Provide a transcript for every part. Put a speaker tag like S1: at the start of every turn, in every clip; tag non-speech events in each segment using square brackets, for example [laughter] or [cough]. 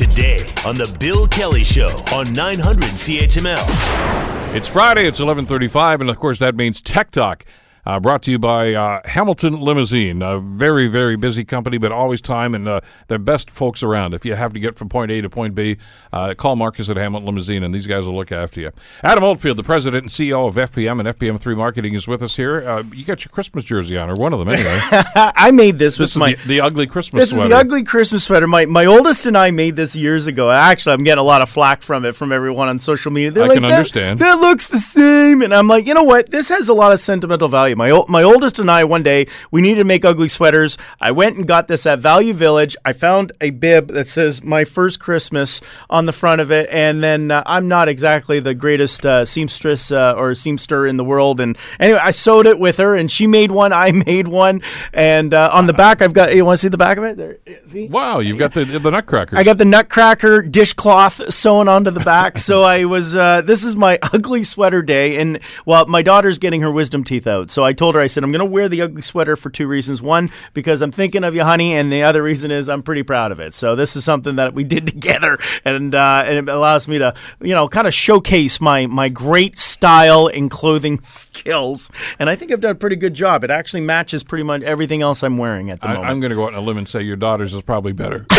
S1: today on the Bill Kelly Show on 900 CHML.
S2: It's Friday. It's 11:35, and of course that means Tech Talk. Uh, brought to you by uh, Hamilton Limousine, a very, very busy company, but always time and uh, the best folks around. If you have to get from point A to point B, uh, call Marcus at Hamilton Limousine, and these guys will look after you. Adam Oldfield, the president and CEO of FPM and FPM3 Marketing, is with us here. Uh, you got your Christmas jersey on, or one of them anyway. [laughs]
S3: I made this with
S2: this is
S3: my.
S2: the, the ugly Christmas
S3: this
S2: sweater.
S3: is the ugly Christmas sweater. My my oldest and I made this years ago. Actually, I'm getting a lot of flack from it from everyone on social media. They're
S2: I
S3: like,
S2: can
S3: "That-
S2: understand."
S3: That looks the same, and I'm like, you know what? This has a lot of sentimental value. My my oldest and I one day we needed to make ugly sweaters. I went and got this at Value Village. I found a bib that says "My First Christmas" on the front of it, and then uh, I'm not exactly the greatest uh, seamstress uh, or seamster in the world. And anyway, I sewed it with her, and she made one. I [laughs] made one, and uh, on the back I've got. You want to see the back of it? There, see.
S2: Wow, you've got the the Nutcrackers.
S3: I got the Nutcracker dishcloth sewn onto the back. so I was, uh, this is my [laughs] ugly sweater day. And well, my daughter's getting her wisdom teeth out. So I told her, I said, I'm going to wear the ugly sweater for two reasons. One, because I'm thinking of you, honey. And the other reason is I'm pretty proud of it. So this is something that we [laughs] did together. And, uh, and it allows me to, you know, kind of showcase my, my great style and clothing [laughs] skills. And I think I've done a pretty good job. It actually matches pretty much everything else I'm wearing at the
S2: I,
S3: moment.
S2: I'm going to go out on a limb and say your daughter's is probably better. [laughs]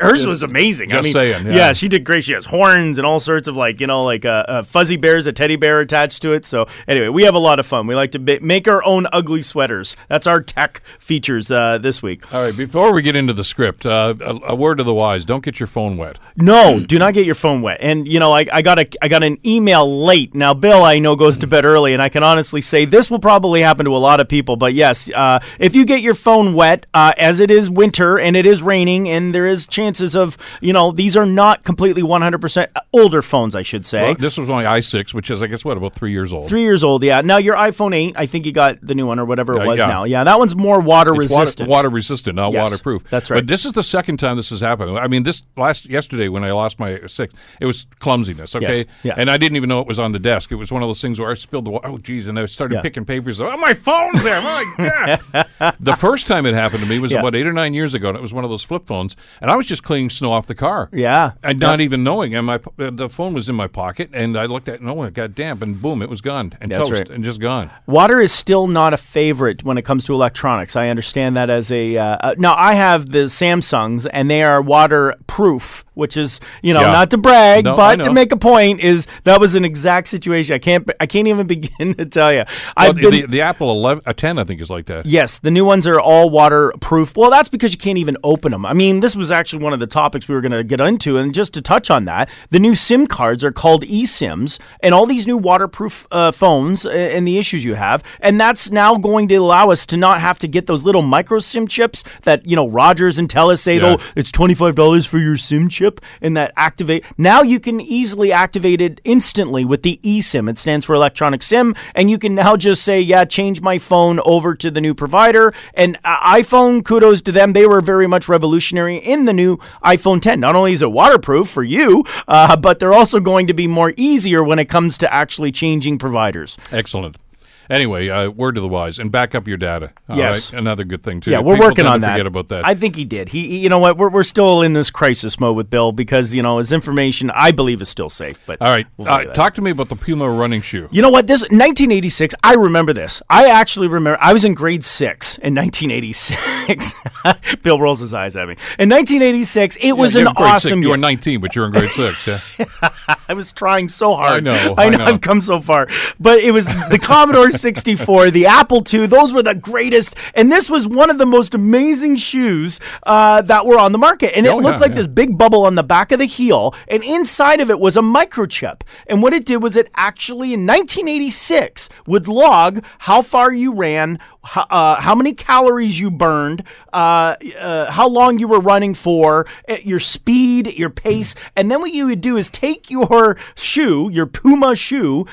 S3: Hers was amazing. I
S2: Just
S3: mean,
S2: saying, yeah.
S3: she did great. She has horns and all sorts of like you know like uh, uh, fuzzy bears, a teddy bear attached to it. So anyway, we have a lot of fun. We like to make our own ugly sweaters. That's our tech features uh, this week.
S2: All right, before we get into the script, uh, a, a word to the wise: don't get your phone wet.
S3: No, do not get your phone wet. And you know, I, I got a I got an email late. Now, Bill, I know goes to bed early, and I can honestly say this will probably happen to a lot of people. But yes, uh, if you get your phone wet, uh, as it is winter and it is raining, and there is chances of you know these are not completely 100% older phones, I should say.
S2: Well, this was my i6, which is, I guess, what about three years old.
S3: Three years old, yeah. Now your iPhone 8, I think you got the new one or whatever it
S2: Yeah,
S3: was
S2: yeah.
S3: now. Yeah, that one's more water
S2: It's
S3: resistant.
S2: Water, resistant, not
S3: Yes,
S2: waterproof.
S3: that's right.
S2: But this is the second time this has happened. I mean, this last yesterday when I lost my six, it was clumsiness. Okay,
S3: Yes, yeah.
S2: and I didn't even know it was on the desk. It was one of those things where I spilled the. wa- Oh, geez, and I started
S3: Yeah.
S2: picking papers. Oh, my phone's there. My [laughs] God. the first time it happened to me was
S3: Yeah.
S2: about eight or nine years ago, and it was one of those flip phones, and I was just cleaning snow off the car.
S3: Yeah.
S2: And not even knowing, and my uh, the phone was in my pocket, and I looked at it, and oh, it got damp, and boom, it was gone, and
S3: That's
S2: toast,
S3: right.
S2: and just gone.
S3: Water is still not a favorite when it comes to electronics. I understand that as a uh, uh, now. I have the Samsungs, and they are waterproof, which is you know
S2: Yeah.
S3: not to brag,
S2: No,
S3: but to make a point is that was an exact situation. I can't I can't even [laughs] begin to tell you.
S2: Well,
S3: been,
S2: the, the Apple 11, a 10, I think, is like that.
S3: Yes, the new ones are all waterproof. Well, that's because you can't even open them. I mean, this was actually one of the topics we were going to get into. And just to touch on that, the new SIM cards are called eSIMs, and all these new waterproof uh, phones uh, and the issues you have. And that's now going to allow us to not have to get those little micro SIM chips that, you know, Rogers and Telus say,
S2: Yeah.
S3: though, it's $25 for your SIM chip and that activate. Now you can easily activate it instantly with the eSIM. It stands for electronic SIM. And you can now just say, yeah, change my phone over to the new provider. And uh, iPhone, kudos to them. They were very much revolutionary in the new iPhone 10. Not only is it waterproof for you, uh, but they're also going to be more easier when it comes to actually changing providers.
S2: Excellent. Anyway, uh, word to the wise, and back up your data. all
S3: Yes.
S2: right? another good thing too.
S3: Yeah, we're
S2: People
S3: working on that.
S2: Forget about that.
S3: I think he did. He, you know what? We're, we're still in this crisis mode with Bill because you know his information, I believe, is still safe. But
S2: all right,
S3: we'll
S2: uh,
S3: figure that out.
S2: talk to me about the Puma running shoe.
S3: You know what? This 1986. I remember this. I actually remember. I was in grade six in 1986. [laughs] Bill rolls his eyes at me. In 1986, it was an
S2: you're in grade
S3: awesome
S2: Six. You were 19, but you're in grade six. Yeah. [laughs]
S3: I was trying so hard.
S2: I know,
S3: I
S2: I
S3: know.
S2: know.
S3: I've come so far. But it was the Commodore [laughs] 64, the Apple II. Those were the greatest. And this was one of the most amazing shoes uh, that were on the market. And it
S2: Oh,
S3: looked
S2: yeah,
S3: like
S2: yeah.
S3: this big bubble on the back of the heel. And inside of it was a microchip. And what it did was it actually, in 1986, would log how far you ran, ho- uh, how many calories you burned, uh, uh, how long you were running for, uh, your speed, your pace, and then what you would do is take your shoe, your Puma shoe,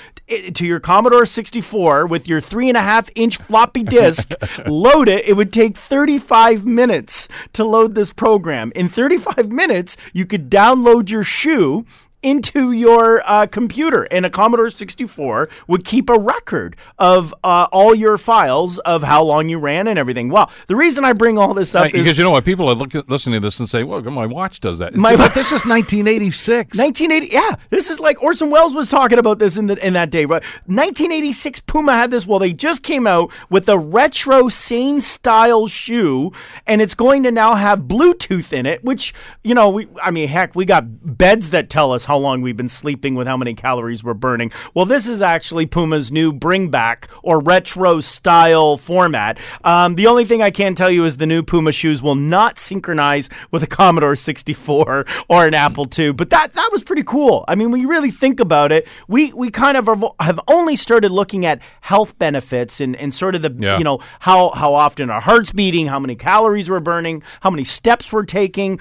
S3: to your Commodore 64 with your three and a half inch floppy disk, [laughs] load it. It would take 35 minutes to load this program. In 35 minutes, you could download your shoe into your uh, computer, and a Commodore 64 would keep a record of uh, all your files of how long you ran and everything. Well, the reason I bring all this up
S2: Right,
S3: is
S2: because you know what? People are look, listening to this and say, well, my watch does that.
S3: My-
S2: but this is 1986.
S3: 1980. Yeah, this is like Orson Welles was talking about this in the in that day. But 1986, Puma had this. Well, they just came out with a retro same style shoe, and it's going to now have Bluetooth in it. Which you know, we I mean, heck, we got beds that tell us how long we've been sleeping with how many calories we're burning. Well, this is actually Puma's new bring back or retro style format. Um, the only thing I can tell you is the new Puma shoes will not synchronize with a Commodore 64 or an Apple II. But that that was pretty cool. I mean, when you really think about it, we we kind of have- have only started looking at health benefits and, and sort of the
S2: Yeah.
S3: you know how how often our heart's beating, how many calories we're burning, how many steps we're taking.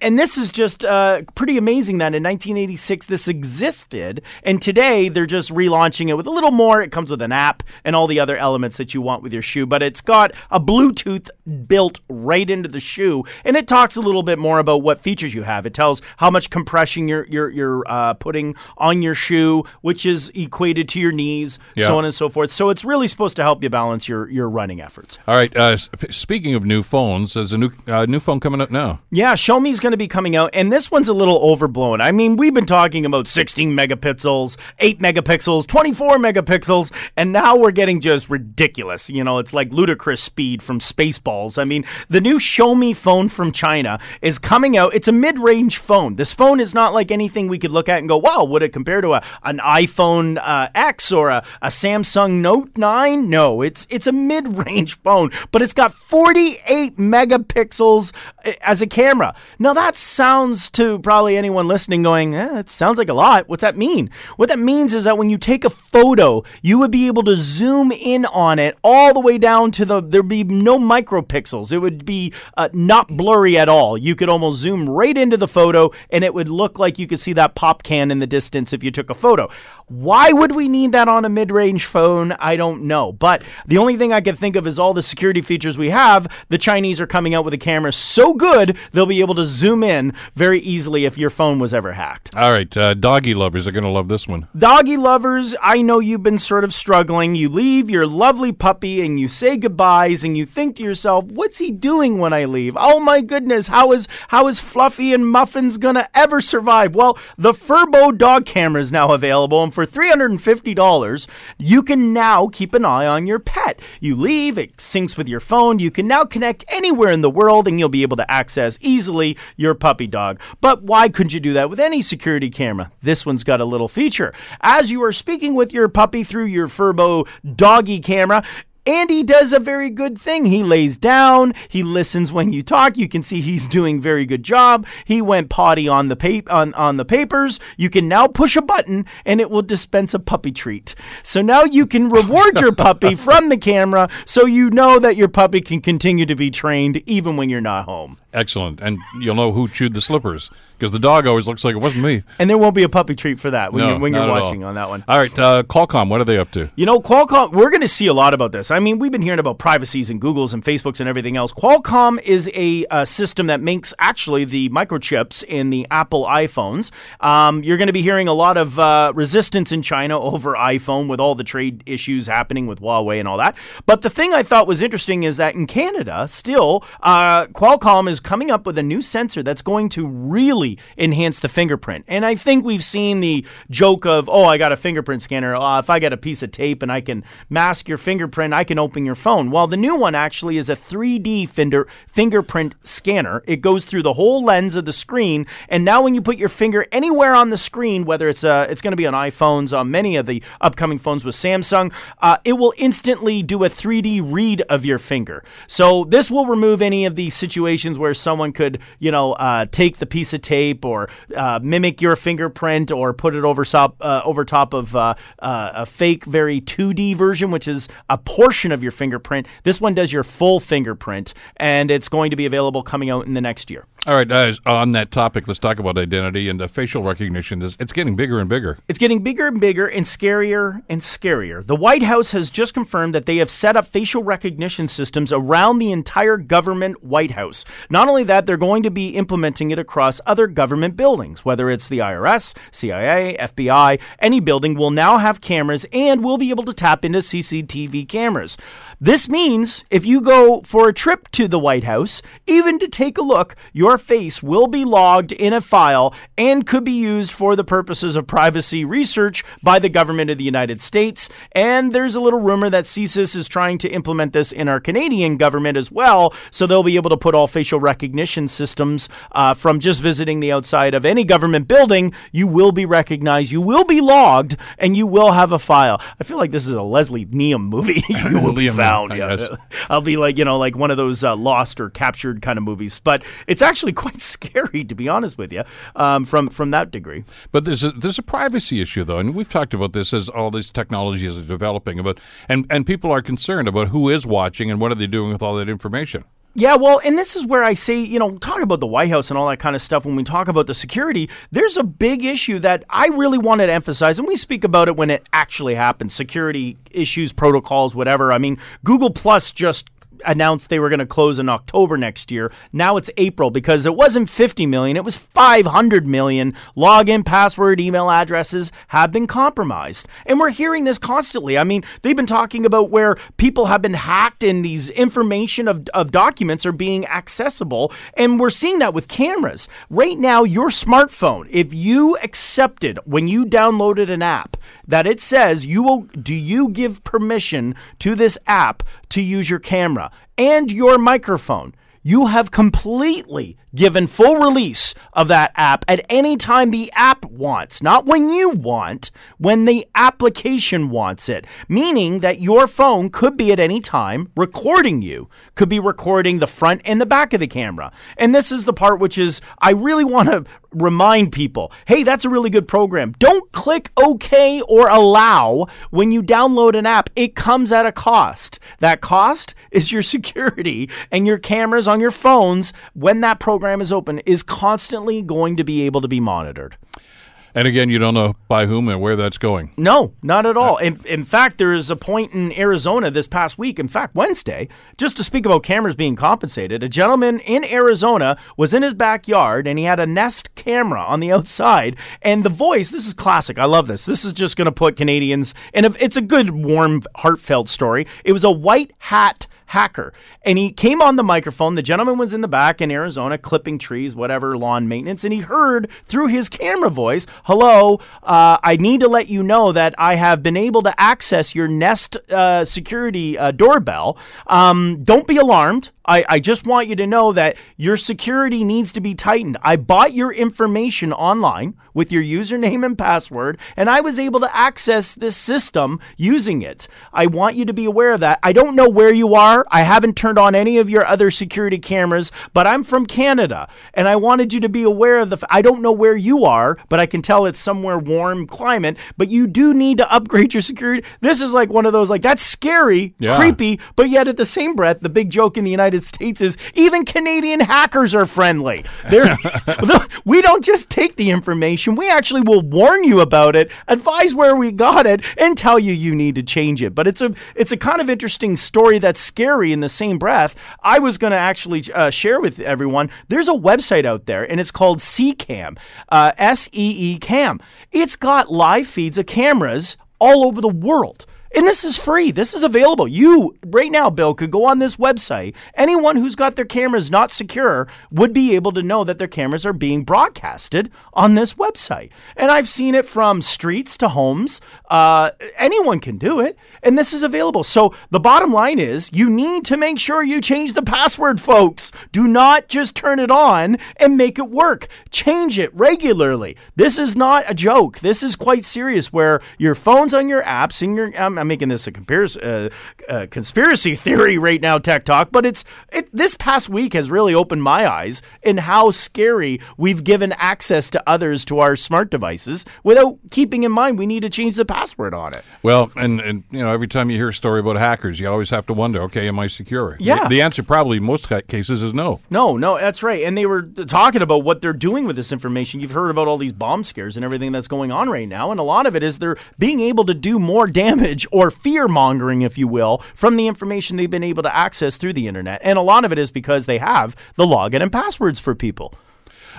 S3: And this is just uh, pretty amazing that in 1986 this existed, and today they're just relaunching it with a little more. It comes with an app and all the other elements that you want with your shoe, but it's got a Bluetooth built right into the shoe, and it talks a little bit more about what features you have. It tells how much compression you're you're, you're uh, putting on your shoe, which is equated to your knees,
S2: Yeah.
S3: so on and so forth. So it's really supposed to help you balance your your running efforts.
S2: All right. Uh, speaking of new phones, there's a new uh, new phone coming up now.
S3: Yeah, Xiaomi's going to be coming out, and this one's a little overblown. I mean, we've been talking about 16 megapixels, 8 megapixels, 24 megapixels, and now we're getting just ridiculous. You know, it's like ludicrous speed from Spaceballs. I mean, the new Xiaomi phone from China is coming out. It's a mid range phone. This phone is not like anything we could look at and go, wow, would it compare to a, an iPhone uh, X or a, a Samsung Note 9? No, it's, it's a mid range [laughs] phone, but it's got 48 megapixels uh, as a camera. Now that sounds to probably anyone listening going, eh, it sounds like a lot. What's that mean? What that means is that when you take a photo, you would be able to zoom in on it all the way down to the, there'd be no micropixels. It would be uh, not blurry at all. You could almost zoom right into the photo and it would look like you could see that pop can in the distance if you took a photo. Why would we need that on a mid range phone? I don't know. But the only thing I can think of is all the security features we have. The Chinese are coming out with a camera so good, they'll be able to zoom in very easily if your phone was ever hacked.
S2: All right. Uh, doggy lovers are going to love this one.
S3: Doggy lovers, I know you've been sort of struggling. You leave your lovely puppy and you say goodbyes and you think to yourself, what's he doing when I leave? Oh my goodness, how is how is Fluffy and Muffins gonna ever survive? Well, the Furbo dog camera is now available, and for $350, you can now keep an eye on your pet. You leave, it syncs with your phone, you can now connect anywhere in the world and you'll be able to access easily your puppy dog. But why couldn't you do that with any security camera? This one's got a little feature. As you are speaking with your puppy through your Furbo doggy camera, Andy does a very good thing. He lays down, he listens when you talk. You can see he's [laughs] doing very good job. He went potty on the pap- on, on the papers. You can now push a button and it will dispense a puppy treat. So now you can reward your puppy [laughs] from the camera so you know that your puppy can continue to be trained even when you're not home.
S2: Excellent. And you'll know who chewed the slippers because the dog always looks like it wasn't me.
S3: And there won't be a puppy treat for that when
S2: No,
S3: you're when you're
S2: at all.
S3: watching on that one.
S2: All right. Uh, Qualcomm, what are they up to?
S3: You know, Qualcomm, we're going to see a lot about this. I mean, we've been hearing about privacies and Googles and Facebooks and everything else. Qualcomm is a uh, system that makes actually the microchips in the Apple iPhones. Um, you're going to be hearing a lot of uh, resistance in China [laughs] over iPhone with all the trade issues happening with Huawei and all that. But the thing I thought was interesting is that in Canada, still, uh, Qualcomm is coming up with a new sensor that's going to really enhance the fingerprint. And I think we've seen the joke of, oh, I got a fingerprint scanner. Uh, if I get a piece of tape and I can mask your fingerprint, I can open your phone. Well, the new one actually is a 3D finger, fingerprint scanner. It goes through the whole lens of the screen, and now when you put your finger anywhere on the screen, whether it's uh, it's going to be on iPhones, on many of the upcoming phones with Samsung, uh, it will instantly do a 3D read of your finger. So this will remove any of these situations where someone could, you know, uh, take the piece of tape or uh, mimic your fingerprint or put it over top uh, over top of a fake, very 2D version, which is a portion of your fingerprint. This one does your full fingerprint, and it's going to be available coming out in the next year.
S2: All right, guys, on that topic, let's talk about identity and uh, facial recognition. Is, it's getting bigger and bigger.
S3: It's getting bigger and bigger and scarier and scarier. The White House has just confirmed that they have set up facial recognition systems around the entire government White House. Not only that, they're going to be implementing it across other government buildings, whether it's the IRS, CIA, FBI, any building will now have cameras and will be able to tap into CCTV cameras. This means if you go for a trip to the White House, even to take a look, your face will be logged in a file and could be used for the purposes of privacy research by the government of the United States. And there's a little rumor that CSIS is trying to implement this in our Canadian government as well, so they'll be able to put all facial recognition systems uh, from just visiting the outside of any government building. You will be recognized, you will be logged, and you will have a file. I feel like this is a Leslie Neum movie. [laughs] [laughs] you will be found. Yeah. [laughs] I'll be like you know like one of those uh, lost or captured kind of movies. But it's actually [laughs] quite scary to be honest with you. Um, from from that degree.
S2: But there's a, there's a privacy issue though, and we've talked about this as all these technologies are developing. About and and people are concerned about who is watching and what are they doing with all that information.
S3: Yeah, well, and this is where I say, you know, talk about the White House and all that kind of stuff. When we talk about the security, there's a big issue that I really wanted to emphasize, and we speak about it when it actually happens security issues, protocols, whatever. I mean, Google Plus just announced they were going to close in October next year. Now it's April because it wasn't 50 million, it was 500 million login, password, email addresses have been compromised. And we're hearing this constantly. I mean, they've been talking about where people have been hacked and these information of, of documents are being accessible. And we're seeing that with cameras. Right now, your smartphone, if you accepted when you downloaded an app that it says you will do you give permission to this app to use your camera and your microphone you have completely given full release of that app at any time the app wants, not when you want, when the application wants it. Meaning that your phone could be at any time recording you, could be recording the front and the back of the camera. And this is the part which is, I really want to remind people hey, that's a really good program. Don't click OK or allow when you download an app. It comes at a cost. That cost is your [laughs] security and your cameras on your phones when that program is open is constantly going to be able to be monitored.
S2: And again, you don't know by whom and where that's going.
S3: No, not at uh, all. In, in fact, there is a point in Arizona this past week, in fact, Wednesday, just to speak about cameras being compensated. A gentleman in Arizona was in his backyard and he had a Nest camera on the [laughs] outside. And the voice, this is classic. I love this. This is just going to put Canadians, and it's a good, warm, heartfelt story. It was a white hat hacker. And he came on the microphone. The gentleman was in the back in Arizona clipping trees, whatever, lawn maintenance. And he heard through his camera voice, Hello, uh, I need to let you know that I have been able to access your Nest uh, security uh, doorbell. Um, don't be alarmed. I, I just want you to know that your security needs to be tightened. I bought your information online with your username and password, and I was able to access this system using it. I want you to be aware of that. I don't know where you are. I haven't turned on any of your other security cameras, but I'm from Canada, and I wanted you to be aware of the. F- I don't know where you are, but I can tell it's somewhere warm climate. But you do need to upgrade your security. This is like one of those like that's scary,
S2: Yeah.
S3: creepy, but yet at the same breath, the big joke in the United States is even Canadian hackers are friendly. [laughs] [laughs] We don't just take the information, we actually will warn you about it, advise where we got it, and tell you you need to change it. But it's a it's a kind of interesting story that's scary in the same breath. I was going to actually uh, share with everyone. There's a website out there, and it's called CCAM, uh, S E E Cam. It's got live feeds of cameras all over the world. And this is free. This is available. You, right now, Bill, could go on this website. Anyone who's got their cameras not secure would be able to know that their cameras are being broadcasted on this website. And I've seen it from streets to homes. Uh, anyone can do it. And this is available. So the bottom line is you need to make sure you change the password, folks. Do not just turn it on and make it work. Change it regularly. This is not a joke. This is quite serious where your phone's on your apps and your, um, I'm making this a conspiracy, uh, uh, conspiracy [laughs] theory right now, Tech Talk, but it's it, this past week has really opened my eyes in how scary we've given access to others to our smart devices without keeping in mind we need to change the password on it.
S2: Well, and, and you know, every time you hear a story about hackers, you always have to wonder, okay, am I secure?
S3: Yeah.
S2: The, the answer probably most cases is no.
S3: No, no, that's right. And they were talking about what they're doing with this information. You've heard about all these bomb scares and everything that's going on right now. And a lot of it is they're being able to do more [laughs] damage or fear mongering, if you will, from the information they've been able to access through the internet. And a lot of it is because they have the login and passwords for people.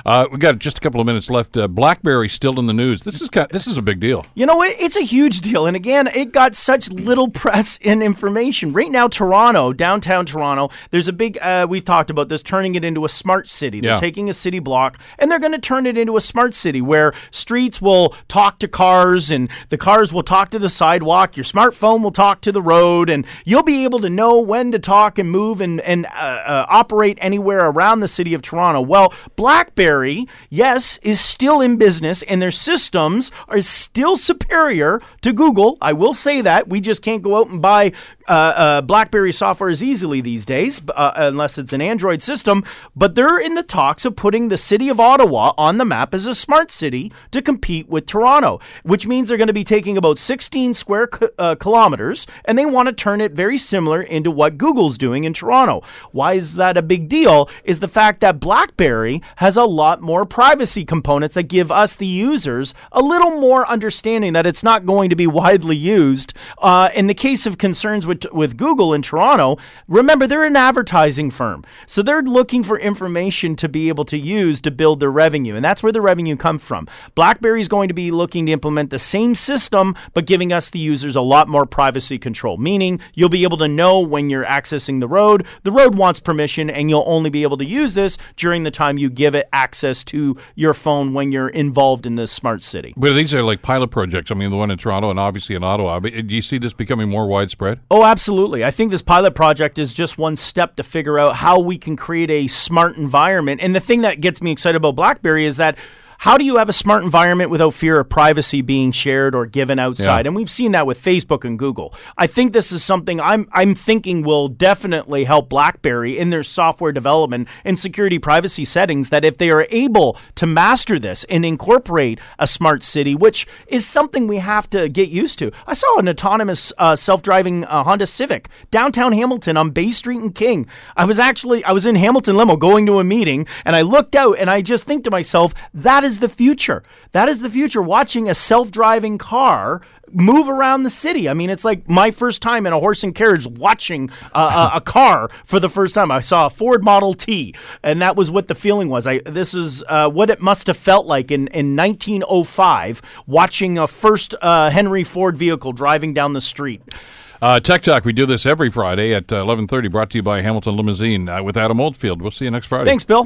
S2: Uh, we got just a couple of minutes left. Uh, BlackBerry still in the news. This is kind this is a big deal.
S3: You know, it, it's a huge deal. And again, it got such little [laughs] press and information. Right now, Toronto, downtown Toronto, there's a big, uh, we've talked about this, turning it into a smart city. They're
S2: Yeah.
S3: taking a city block and they're going to turn it into a smart city where streets will talk to cars and the cars will talk to the sidewalk. Your smartphone will talk to the road and you'll be able to know when to talk and move and, and uh, uh, operate anywhere around the city of Toronto. Well, BlackBerry, yes, is still in business and their systems are still superior to Google. I will say that. We just can't go out and buy uh, uh, BlackBerry software as easily these days, uh, unless it's an Android system. But they're in the talks of putting the city of Ottawa on the map as a smart city to compete with Toronto, which means they're going to be taking about 16 square uh, kilometers and they want to turn it very similar into what Google's doing in Toronto. Why is that a big deal? Is the fact that BlackBerry has a lot more privacy components that give us, the users, a little more understanding that it's not going to be widely used. Uh, in the case of concerns with, with Google in Toronto, remember they're an advertising firm. So they're looking for information to be able to use to build their revenue. And that's where the revenue comes from. BlackBerry is going to be looking to implement the same system, but giving us, the users, a lot more privacy control, meaning you'll be able to know when you're accessing the road. The road wants permission, and you'll only be able to use this during the time you give it access to your phone when you're involved in this smart city.
S2: But these are like pilot projects. I mean, the one in Toronto and obviously in Ottawa. But uh, do you see this becoming more widespread?
S3: Oh, absolutely. I think this pilot project is just one step to figure out how we can create a smart environment. And the thing that gets me excited about BlackBerry is that how do you have a smart environment without fear of privacy being shared or given outside?
S2: Yeah.
S3: And we've seen that with Facebook and Google. I think this is something I'm I'm thinking will definitely help BlackBerry in their software development and security privacy settings that if they are able to master this and incorporate a smart city, which is something we have to get used to. I saw an autonomous uh, self-driving uh, Honda Civic downtown Hamilton on Bay Street and King. I was actually I was in Hamilton limo going to a meeting and I looked out and I just think to myself that is the future. That is the future watching a self-driving car move around the city. I mean, it's like my first time in a horse and carriage watching uh, a, a car for the first time. I saw a Ford Model T, and that was what the feeling was. I this is uh, what it must have felt like in in 1905 watching a first uh, Henry Ford vehicle driving down the street.
S2: Uh, Tech Talk, we do this every Friday at uh, 11.30, brought to you by Hamilton Limousine uh, with Adam Oldfield. We'll see you next Friday.
S3: Thanks, Bill.